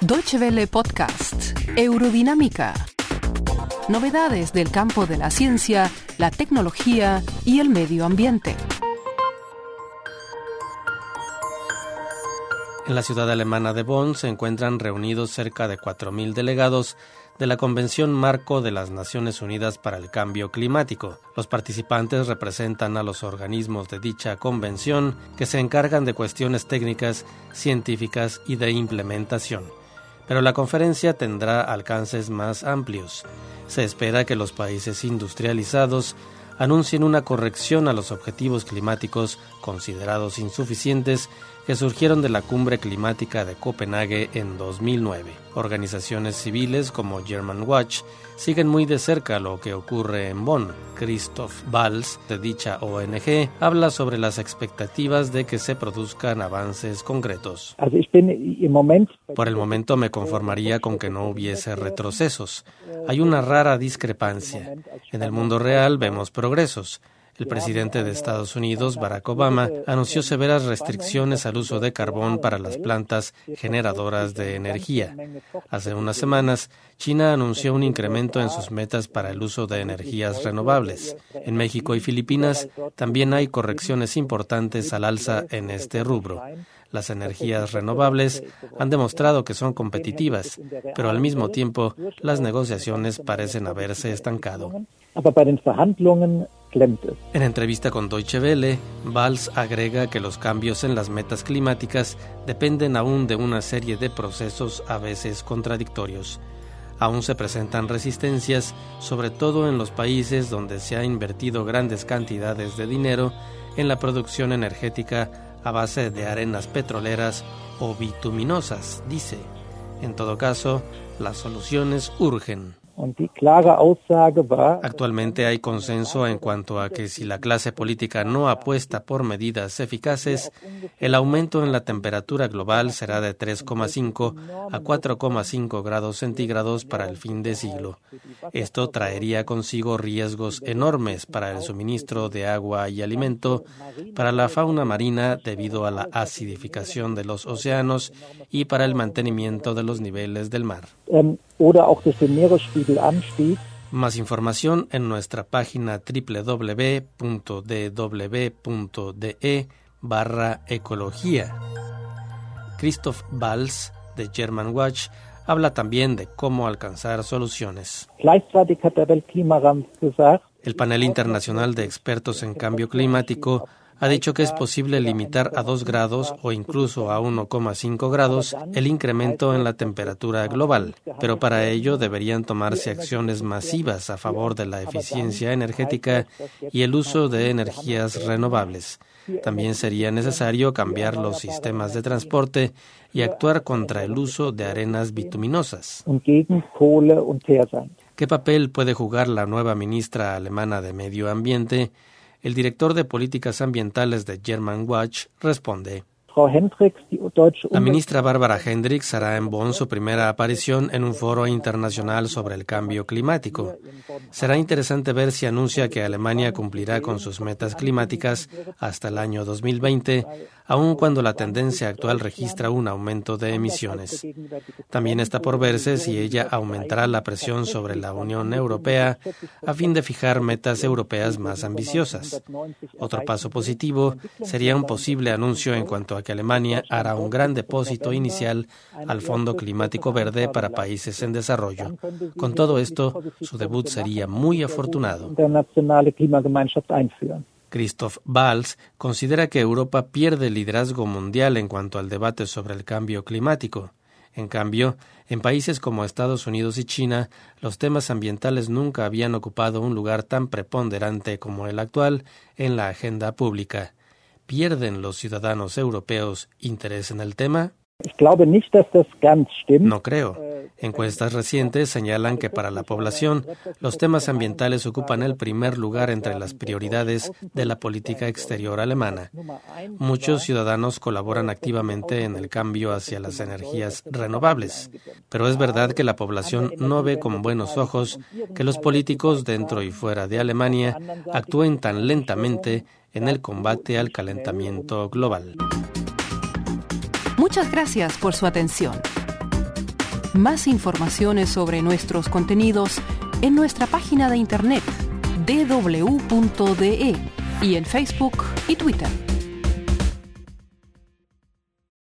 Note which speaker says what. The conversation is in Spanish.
Speaker 1: Deutsche Welle Podcast, Eurodinámica. Novedades del campo de la ciencia, la tecnología y el medio ambiente.
Speaker 2: En la ciudad alemana de Bonn se encuentran reunidos cerca de 4.000 delegados de la Convención Marco de las Naciones Unidas para el Cambio Climático. Los participantes representan a los organismos de dicha convención que se encargan de cuestiones técnicas, científicas y de implementación. Pero la conferencia tendrá alcances más amplios. Se espera que los países industrializados anuncien una corrección a los objetivos climáticos considerados insuficientes que surgieron de la cumbre climática de Copenhague en 2009. Organizaciones civiles como German Watch siguen muy de cerca lo que ocurre en Bonn. Christoph Valls, de dicha ONG, habla sobre las expectativas de que se produzcan avances concretos. Por el momento me conformaría con que no hubiese retrocesos. Hay una rara discrepancia. En el mundo real vemos progresos el presidente de Estados Unidos, Barack Obama, anunció severas restricciones al uso de carbón para las plantas generadoras de energía. Hace unas semanas, China anunció un incremento en sus metas para el uso de energías renovables. En México y Filipinas también hay correcciones importantes al alza en este rubro. Las energías renovables han demostrado que son competitivas, pero al mismo tiempo las negociaciones parecen haberse estancado. En entrevista con Deutsche Welle, Valls agrega que los cambios en las metas climáticas dependen aún de una serie de procesos a veces contradictorios. Aún se presentan resistencias, sobre todo en los países donde se ha invertido grandes cantidades de dinero en la producción energética a base de arenas petroleras o bituminosas, dice. En todo caso, las soluciones urgen. Actualmente hay consenso en cuanto a que si la clase política no apuesta por medidas eficaces, el aumento en la temperatura global será de 3,5 a 4,5 grados centígrados para el fin de siglo. Esto traería consigo riesgos enormes para el suministro de agua y alimento, para la fauna marina debido a la acidificación de los océanos y para el mantenimiento de los niveles del mar. Ähm, más información en nuestra página www.dw.de barra ecología. Christoph Valls, de German Watch, habla también de cómo alcanzar soluciones. El panel internacional de expertos en cambio climático ha dicho que es posible limitar a 2 grados o incluso a 1,5 grados el incremento en la temperatura global, pero para ello deberían tomarse acciones masivas a favor de la eficiencia energética y el uso de energías renovables. También sería necesario cambiar los sistemas de transporte y actuar contra el uso de arenas bituminosas. ¿Qué papel puede jugar la nueva ministra alemana de Medio Ambiente? El director de políticas ambientales de German Watch responde. La ministra Bárbara Hendricks hará en Bonn su primera aparición en un foro internacional sobre el cambio climático. Será interesante ver si anuncia que Alemania cumplirá con sus metas climáticas hasta el año 2020, aun cuando la tendencia actual registra un aumento de emisiones. También está por verse si ella aumentará la presión sobre la Unión Europea a fin de fijar metas europeas más ambiciosas. Otro paso positivo sería un posible anuncio en cuanto a que Alemania hará un gran depósito inicial al Fondo Climático Verde para países en desarrollo. Con todo esto, su debut sería muy afortunado. Christoph Valls considera que Europa pierde liderazgo mundial en cuanto al debate sobre el cambio climático. En cambio, en países como Estados Unidos y China, los temas ambientales nunca habían ocupado un lugar tan preponderante como el actual en la agenda pública. ¿Pierden los ciudadanos europeos interés en el tema? No creo. Encuestas recientes señalan que para la población los temas ambientales ocupan el primer lugar entre las prioridades de la política exterior alemana. Muchos ciudadanos colaboran activamente en el cambio hacia las energías renovables, pero es verdad que la población no ve con buenos ojos que los políticos dentro y fuera de Alemania actúen tan lentamente en el combate al calentamiento global.
Speaker 1: Muchas gracias por su atención. Más informaciones sobre nuestros contenidos en nuestra página de internet www.de y en Facebook y Twitter.